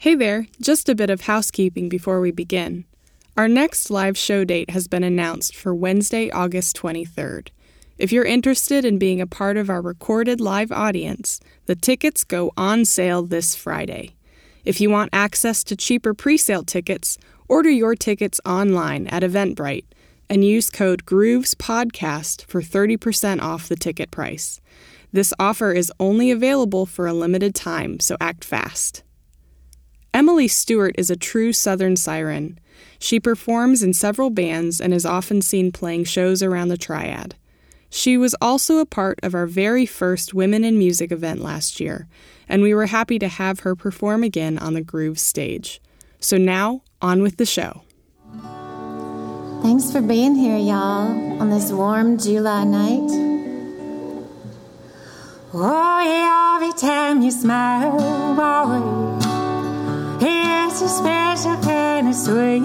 Hey there, just a bit of housekeeping before we begin. Our next live show date has been announced for Wednesday, August 23rd. If you're interested in being a part of our recorded live audience, the tickets go on sale this Friday. If you want access to cheaper presale tickets, order your tickets online at Eventbrite and use code GROOVESPODCAST for 30% off the ticket price. This offer is only available for a limited time, so act fast. Emily Stewart is a true Southern siren. She performs in several bands and is often seen playing shows around the Triad. She was also a part of our very first Women in Music event last year, and we were happy to have her perform again on the Groove stage. So now, on with the show. Thanks for being here, y'all, on this warm July night. Oh, yeah, every time you smile, boy. Special kind of sweet,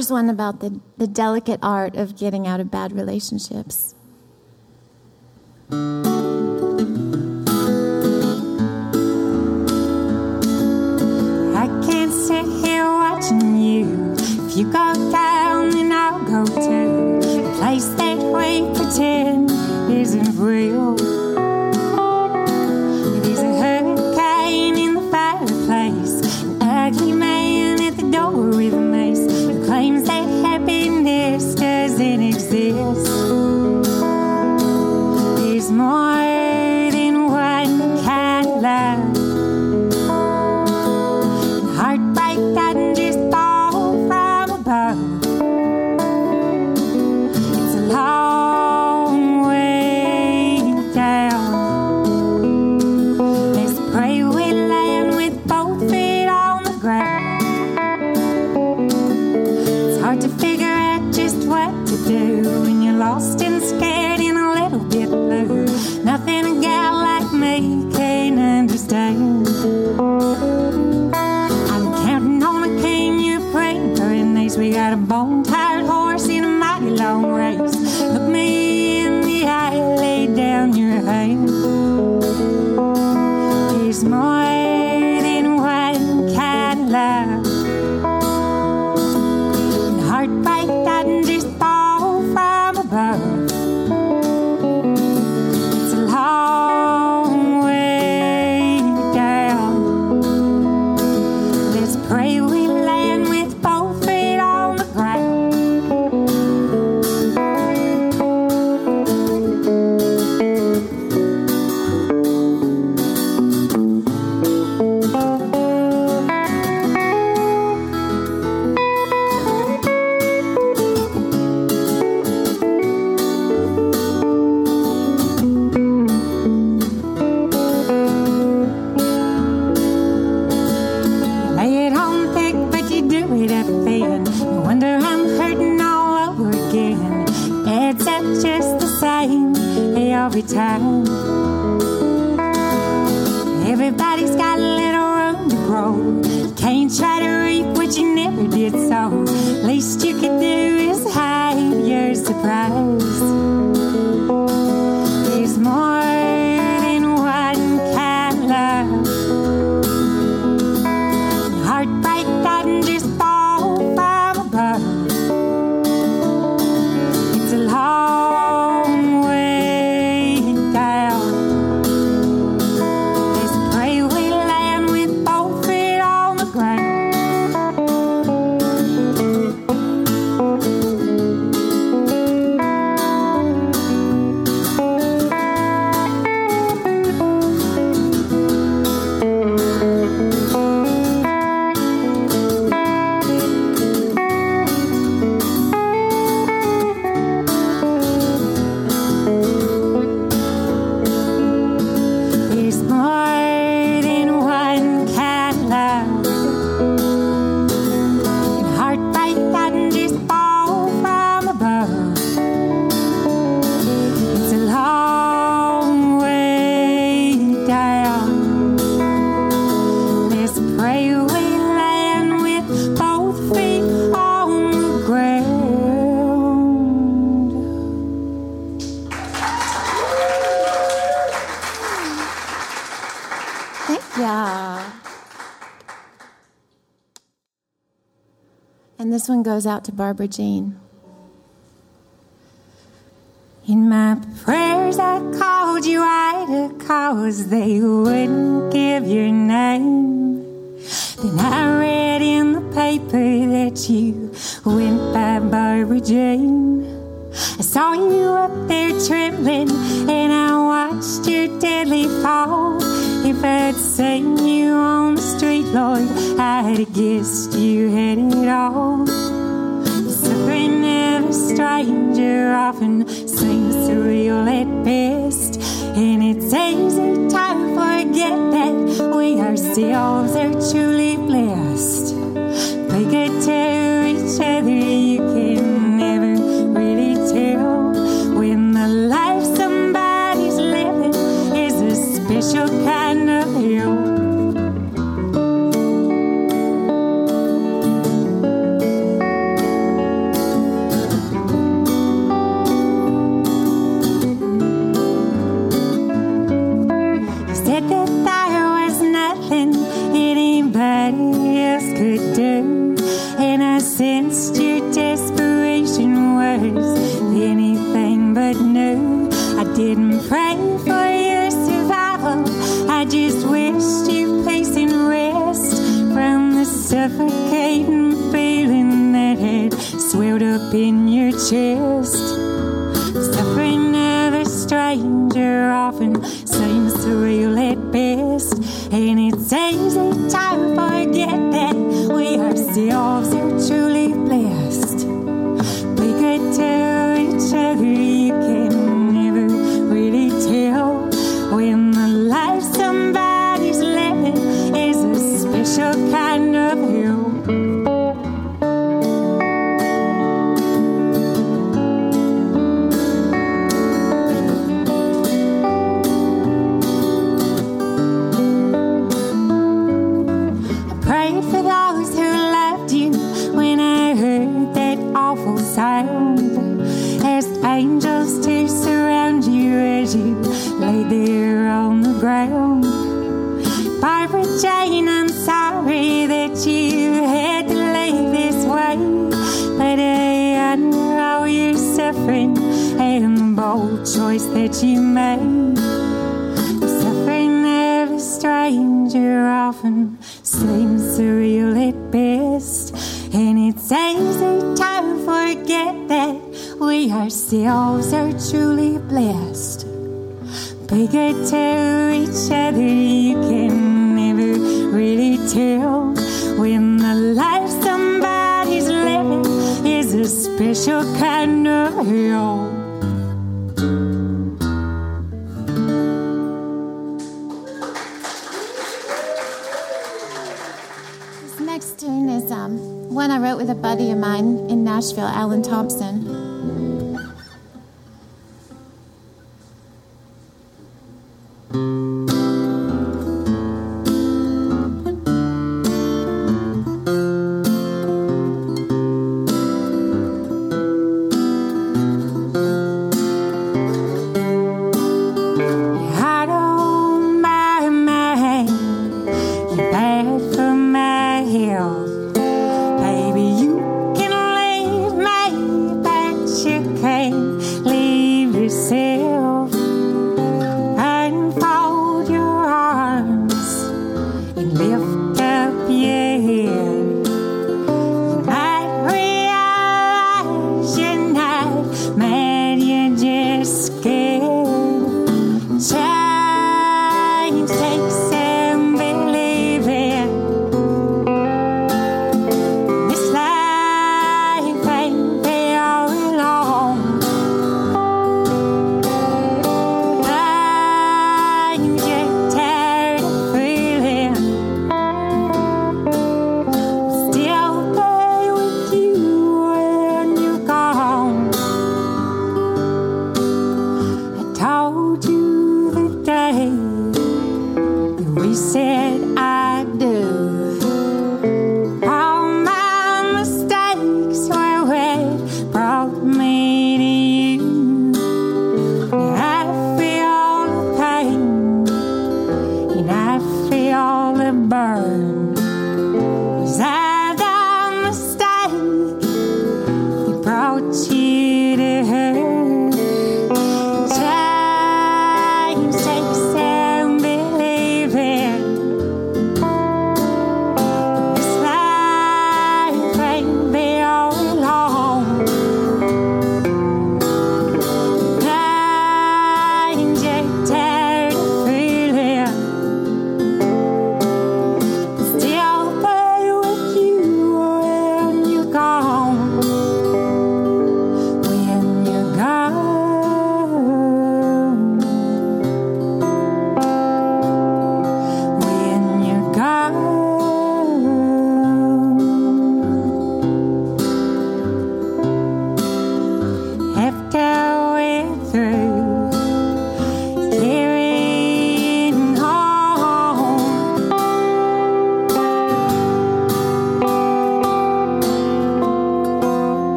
this one about the, the delicate art of getting out of bad relationships. I can't sit here watching you. If you go down, then I'll go too. The place that we pretend isn't real. Hard to figure out just what to do when you're lost and scared and a little bit blue. Nothing a gal like me can understand. I'm counting on a king, you're praying for an ace. We got a bone tired horse in a mighty long race. Look me in the eye, lay down your hand. There's more goes out to Barbara Jean. In my prayers, I called you Ida, cause they wouldn't give your name. Then I read in the paper that you went by Barbara Jane. I saw you up there trembling, and I watched your deadly fall. If I'd seen you on the street, Lord, I'd have guessed you had it all. A stranger often seems surreal at best. And it's easy to forget that we ourselves are truly blessed. Be good to each other, you can I wrote with a buddy of mine in Nashville, Alan Thompson,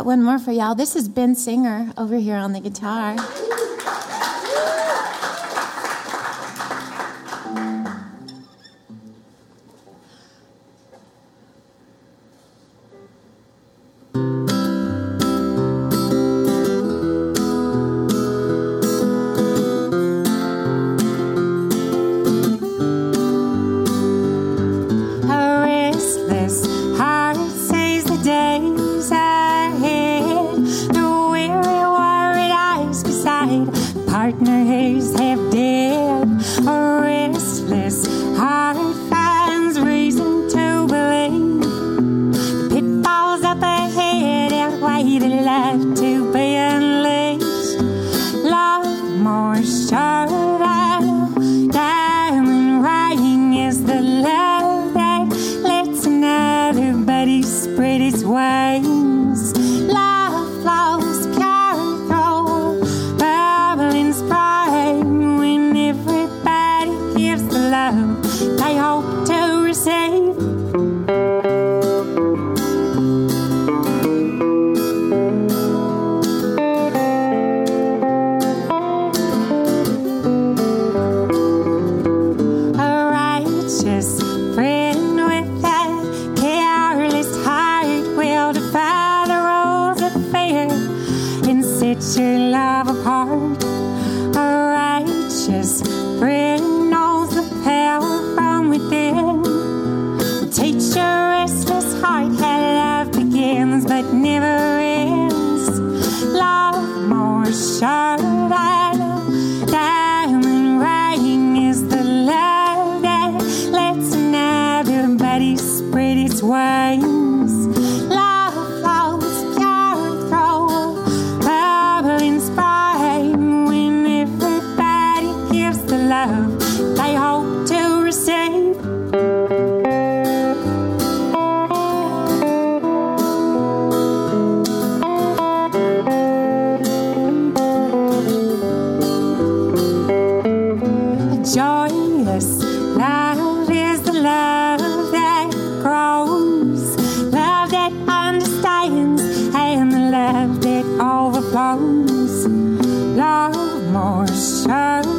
got one more for y'all. This is Ben Singer over here on the guitar. Joyous love is the love that grows, love that understands, and the love that overflows. Love more sure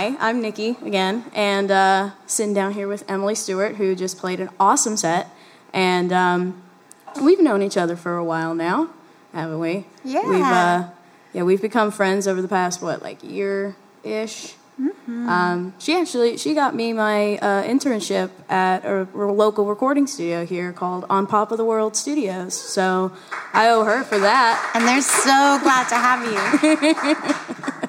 Hi, I'm Nikki again, and uh, sitting down here with Emily Stewart, who just played an awesome set. And um, we've known each other for a while now, haven't we? Yeah. We've uh, yeah, we've become friends over the past what, like year ish. Um, she actually she got me my uh, internship at a local recording studio here called On Pop of the World Studios. So I owe her for that. And they're so glad to have you.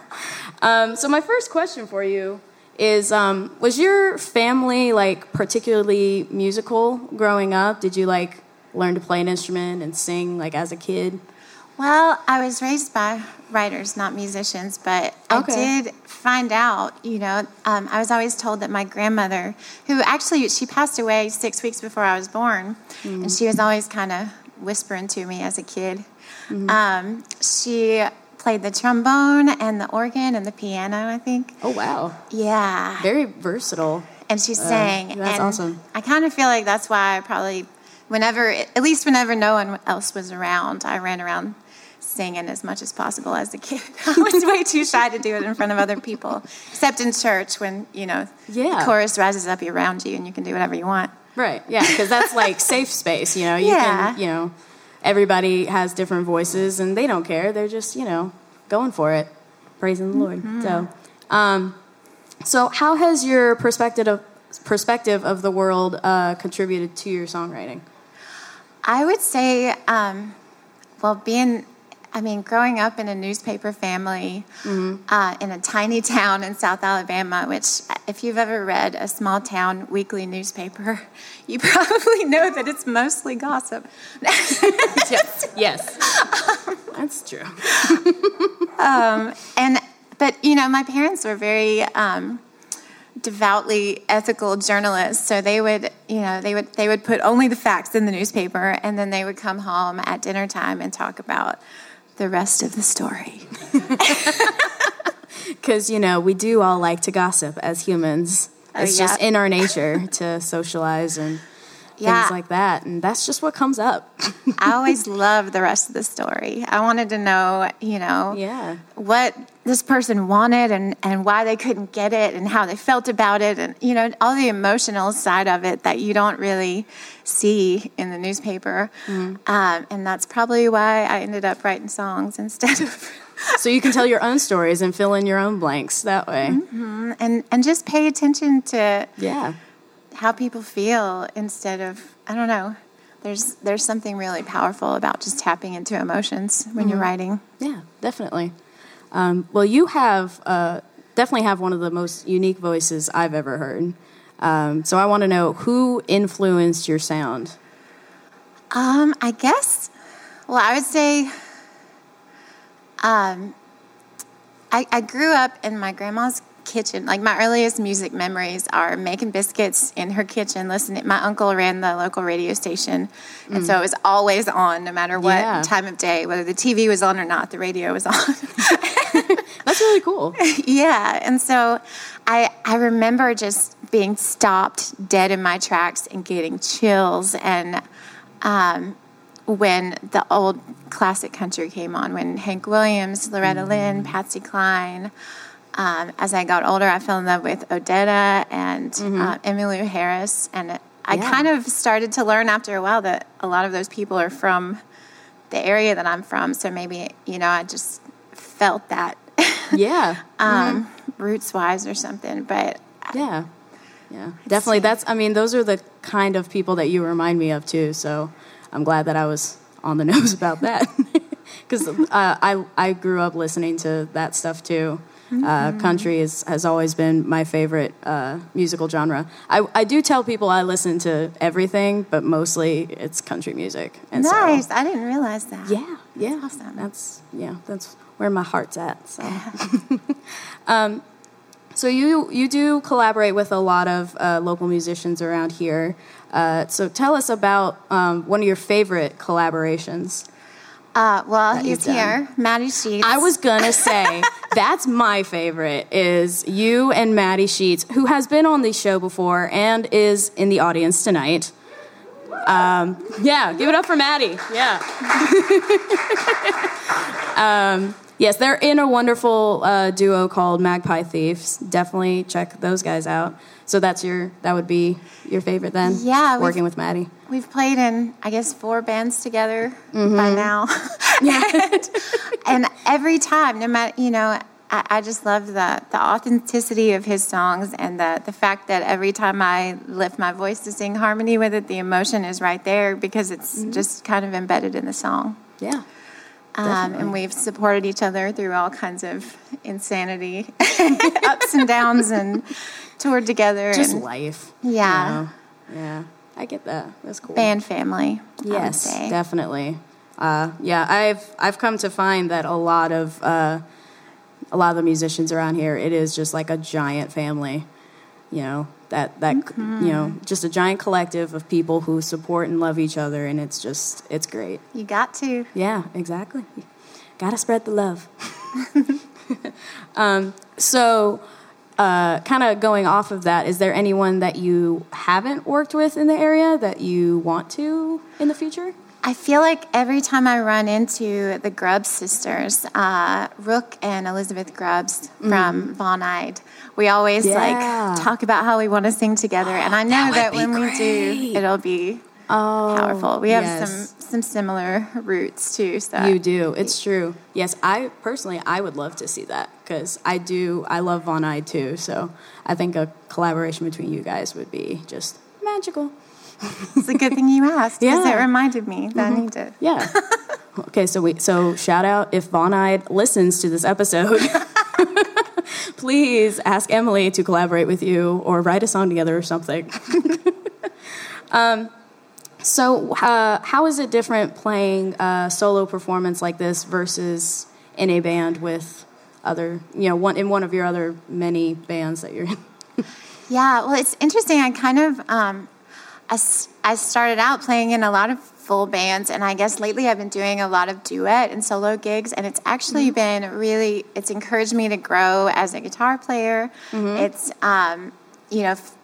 Um, so my first question for you is: um, Was your family like particularly musical growing up? Did you like learn to play an instrument and sing like as a kid? Well, I was raised by writers, not musicians, but Okay. I did find out, you know, um, I was always told that my grandmother, who actually, she passed away six weeks before I was born, and she was always kind of whispering to me as a kid. Um, she played the trombone and the organ and the piano, I think. Oh wow, Yeah. very versatile. and she uh, sang. that's and awesome. I kind of feel like that's why I probably, whenever, at least whenever no one else was around, I ran around singing as much as possible as a kid. I was way too shy to do it in front of other people, except in church when you know Yeah. the chorus rises up around you and you can do whatever you want. Right. Yeah, because that's like safe space. You know, you Yeah. can. You know, everybody has different voices, and they don't care. They're just you know going for it, praising the Lord. So, um, so how has your perspective of perspective of the world uh, contributed to your songwriting? I would say, um, well, being, I mean, growing up in a newspaper family uh, in a tiny town in South Alabama, which, if you've ever read a small town weekly newspaper, you probably know that it's mostly gossip. Yes, that's true. and, but, you know, my parents were very, um, devoutly ethical journalists so they would you know they would they would put only the facts in the newspaper and then they would come home at dinner time and talk about the rest of the story Because you know we do all like to gossip as humans. Oh, It's just yeah. in our nature to socialize and Yeah. things like that, and that's just what comes up. I always loved the rest of the story. I wanted to know, you know, yeah. what this person wanted and, and why they couldn't get it and how they felt about it and, you know, all the emotional side of it that you don't really see in the newspaper. Um, and that's probably why I ended up writing songs instead of. So you can tell your own stories and fill in your own blanks that way. And, and just pay attention to Yeah. How people feel instead of, I don't know. There's, there's something really powerful about just tapping into emotions when you're writing. Yeah, definitely. Um, well, you have uh, definitely have one of the most unique voices I've ever heard. Um, so I want to know who influenced your sound. Um, I guess. Well, I would say. Um, I, I grew up in my grandma's kitchen. Like my earliest music memories are making biscuits in her kitchen. Listening, my uncle ran the local radio station, and so it was always on, no matter what Yeah. time of day, whether the TV was on or not. The radio was on. That's really cool. yeah, and so I I remember just being stopped dead in my tracks and getting chills and um, when the old classic country came on, when Hank Williams, Loretta Lynn, Patsy Cline. Um, as I got older, I fell in love with Odetta and uh, Emmylou Harris, and I Yeah. kind of started to learn after a while that a lot of those people are from the area that I'm from. So maybe you know, I just felt that Yeah. um, roots wise or something. But Yeah. Yeah. Definitely. That's, I mean, those are the kind of people that you remind me of too. So I'm glad that I was on the nose about that. Because uh, I, I grew up listening to that stuff too. Uh, country is, has always been my favorite uh, musical genre. I, I do tell people I listen to everything, but mostly it's country music. And so- nice, I didn't realize that. yeah, yeah. awesome. That's yeah, that's where my heart's at. So, um, so you you do collaborate with a lot of uh, local musicians around here. Uh, so tell us about um, one of your favorite collaborations. Uh, well, That he's here, Maddie Sheets. I was gonna say that's my favorite is you and Maddie Sheets, who has been on the show before and is in the audience tonight. Um, yeah, give it up for Maddie. Yeah. um, yes, they're in a wonderful uh, duo called Magpie Thieves. Definitely check those guys out. So that's your that would be your favorite then. Yeah, working with Maddie. We've played in, I guess, four bands together Mm-hmm. by now. and, and every time, no matter, you know, I, I just love the, the authenticity of his songs and the, the fact that every time I lift my voice to sing harmony with it, the emotion is right there because it's Mm-hmm. just kind of embedded in the song. Yeah. Um, and we've supported each other through all kinds of insanity, ups and downs, and toured together. Just and life. Yeah. you know? Yeah. I get that. That's cool. band family. Yes, definitely. Uh, yeah, I've I've come to find that a lot of uh, a lot of the musicians around here, it is just like a giant family. You know that that Mm-hmm. you know just a giant collective of people who support and love each other, and it's just it's great. You got to. Yeah, exactly. Gotta spread the love. um, so, uh, kind of going off of that, is there anyone that you haven't worked with in the area that you want to in the future? I feel like every time I run into the Grubbs sisters, uh, Rook and Elizabeth Grubbs from Von Eyed, we always Yeah. like talk about how we want to sing together, and I know that be when we do, it'll be Oh, powerful. We have yes. some some similar roots too. So You do. It's true. Yes, I personally I would love to see that because I do. I love Von Eye too. So I think a collaboration between you guys would be just magical. it's a good thing you asked because Yeah. it reminded me that I need to. Yeah. okay. So we so shout out if Von Eyed listens to this episode. Please ask Emily to collaborate with you or write a song together or something. um, so, uh, how is it different playing a solo performance like this versus in a band with other, you know, one in one of your other many bands that you're in? Yeah, well, it's interesting. I kind of um, I, I started out playing in a lot of full bands, and I guess lately I've been doing a lot of duet and solo gigs, and it's actually been really it's encouraged me to grow as a guitar player. It's um, you know. F-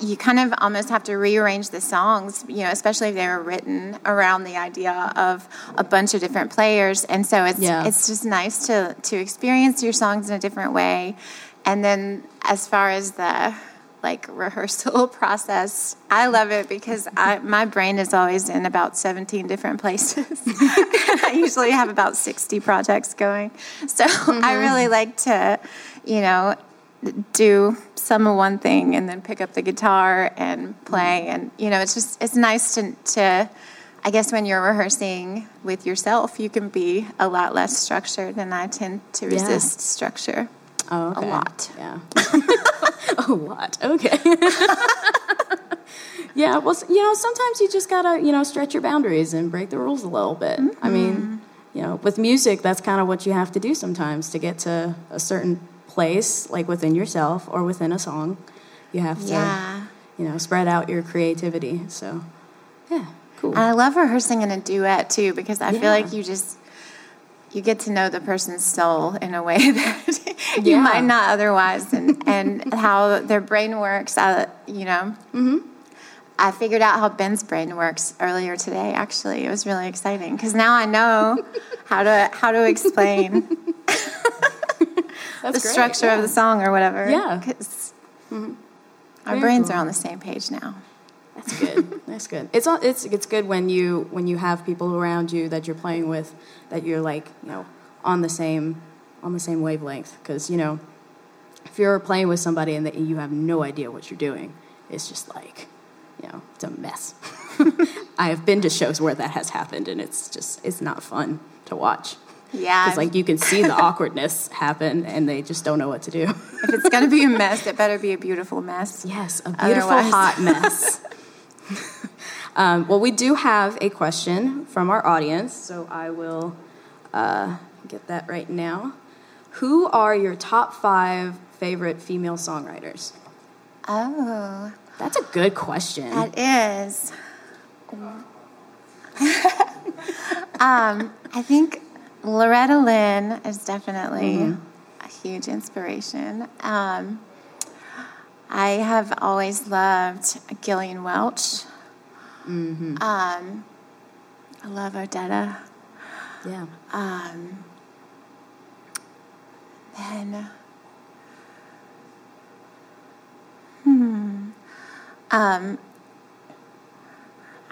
you kind of almost have to rearrange the songs, you know, especially if they were written around the idea of a bunch of different players. And so it's Yeah. it's just nice to to experience your songs in a different way. And then as far as the like rehearsal process, I love it because I, my brain is always in about 17 different places. I usually have about 60 projects going. So I mm-hmm. really like to, you know, do some of one thing and then pick up the guitar and play mm-hmm. and you know it's just it's nice to to I guess when you're rehearsing with yourself you can be a lot less structured and I tend to Yeah. resist structure Oh, okay. lot. Yeah. a lot. Okay. yeah. Well, you know, sometimes you just gotta, you know, stretch your boundaries and break the rules a little bit. I mean, mm-hmm. you know, with music, that's kind of what you have to do sometimes to get to a certain place, like within yourself or within a song. You have to, Yeah. you know, spread out your creativity. So, yeah, cool. and I love rehearsing in a duet too because I Yeah. feel like you just you get to know the person's soul in a way that you might not otherwise and and how their brain works uh, you know Mm-hmm. I figured out how Ben's brain works earlier today. Actually, it was really exciting because now I know how to how to explain The structure of the song or whatever. Yeah. 'Cause mm-hmm. our Very brains cool. are on the same page now. That's good. That's good. It's all- it's it's good when you when you have people around you that you're playing with that you're like you know on the same on the same wavelength because you know if you're playing with somebody and that you have no idea what you're doing, it's just like you know it's a mess. I have been to shows where that has happened and it's just it's not fun to watch. Yeah. It's like you can see the awkwardness happen and they just don't know what to do. if it's gonna be a mess, it better be a beautiful mess. Yes, a beautiful Otherwise- hot mess. um, well, we do have a question from our audience, so I will uh, get that right now. Who are your top five favorite female songwriters? Oh, That's a good question. that is. um, I think Loretta Lynn is definitely a huge inspiration. Um, I have always loved Gillian Welch. Um, I love Odetta. yeah. Um, then, hmm, um,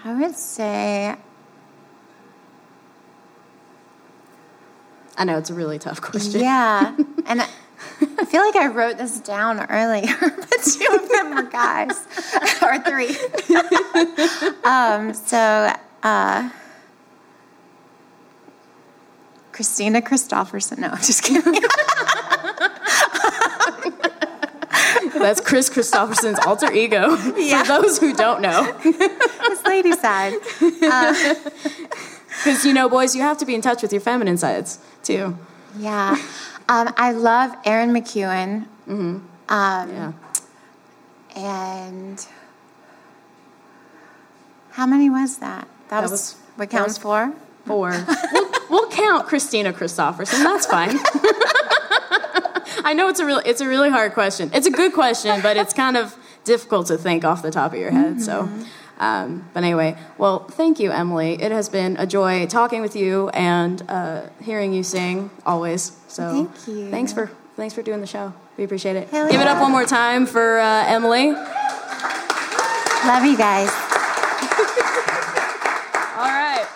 I would say, I know it's a really tough question. yeah, and I, feel like I wrote this down earlier, but two of them were guys, or three. um, so, uh, Christina Kristofferson. No, I'm just kidding. That's Kris Kristofferson's alter ego. Yeah. For those who don't know, it's lady side. Because you know, boys, you have to be in touch with your feminine sides too. Yeah. Um, I love Aaron McEwen. Um, Yeah. And how many was that? That, was, was- what counts was- for? Four. we'll, we'll count Christina Kristofferson. That's fine. I know it's a real it's a really hard question. It's a good question, but it's kind of difficult to think off the top of your head. So um, but anyway, well, thank you, Emily. It has been a joy talking with you and uh, hearing you sing always. So Thank you. Thanks for thanks for doing the show. We appreciate it. Hell Give it up one more time for uh, Emily. Love you guys. All right.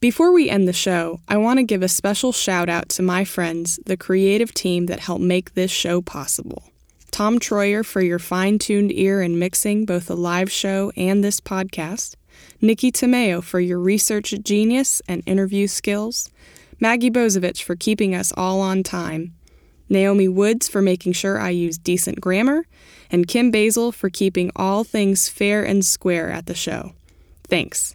Before we end the show, I want to give a special shout out to my friends, the creative team that helped make this show possible. Tom Troyer for your fine tuned ear and mixing both the live show and this podcast. Nikki Tomeo for your research genius and interview skills. Maggie Bozovich for keeping us all on time. Naomi Woods for making sure I use decent grammar. And Kim Basil for keeping all things fair and square at the show. Thanks.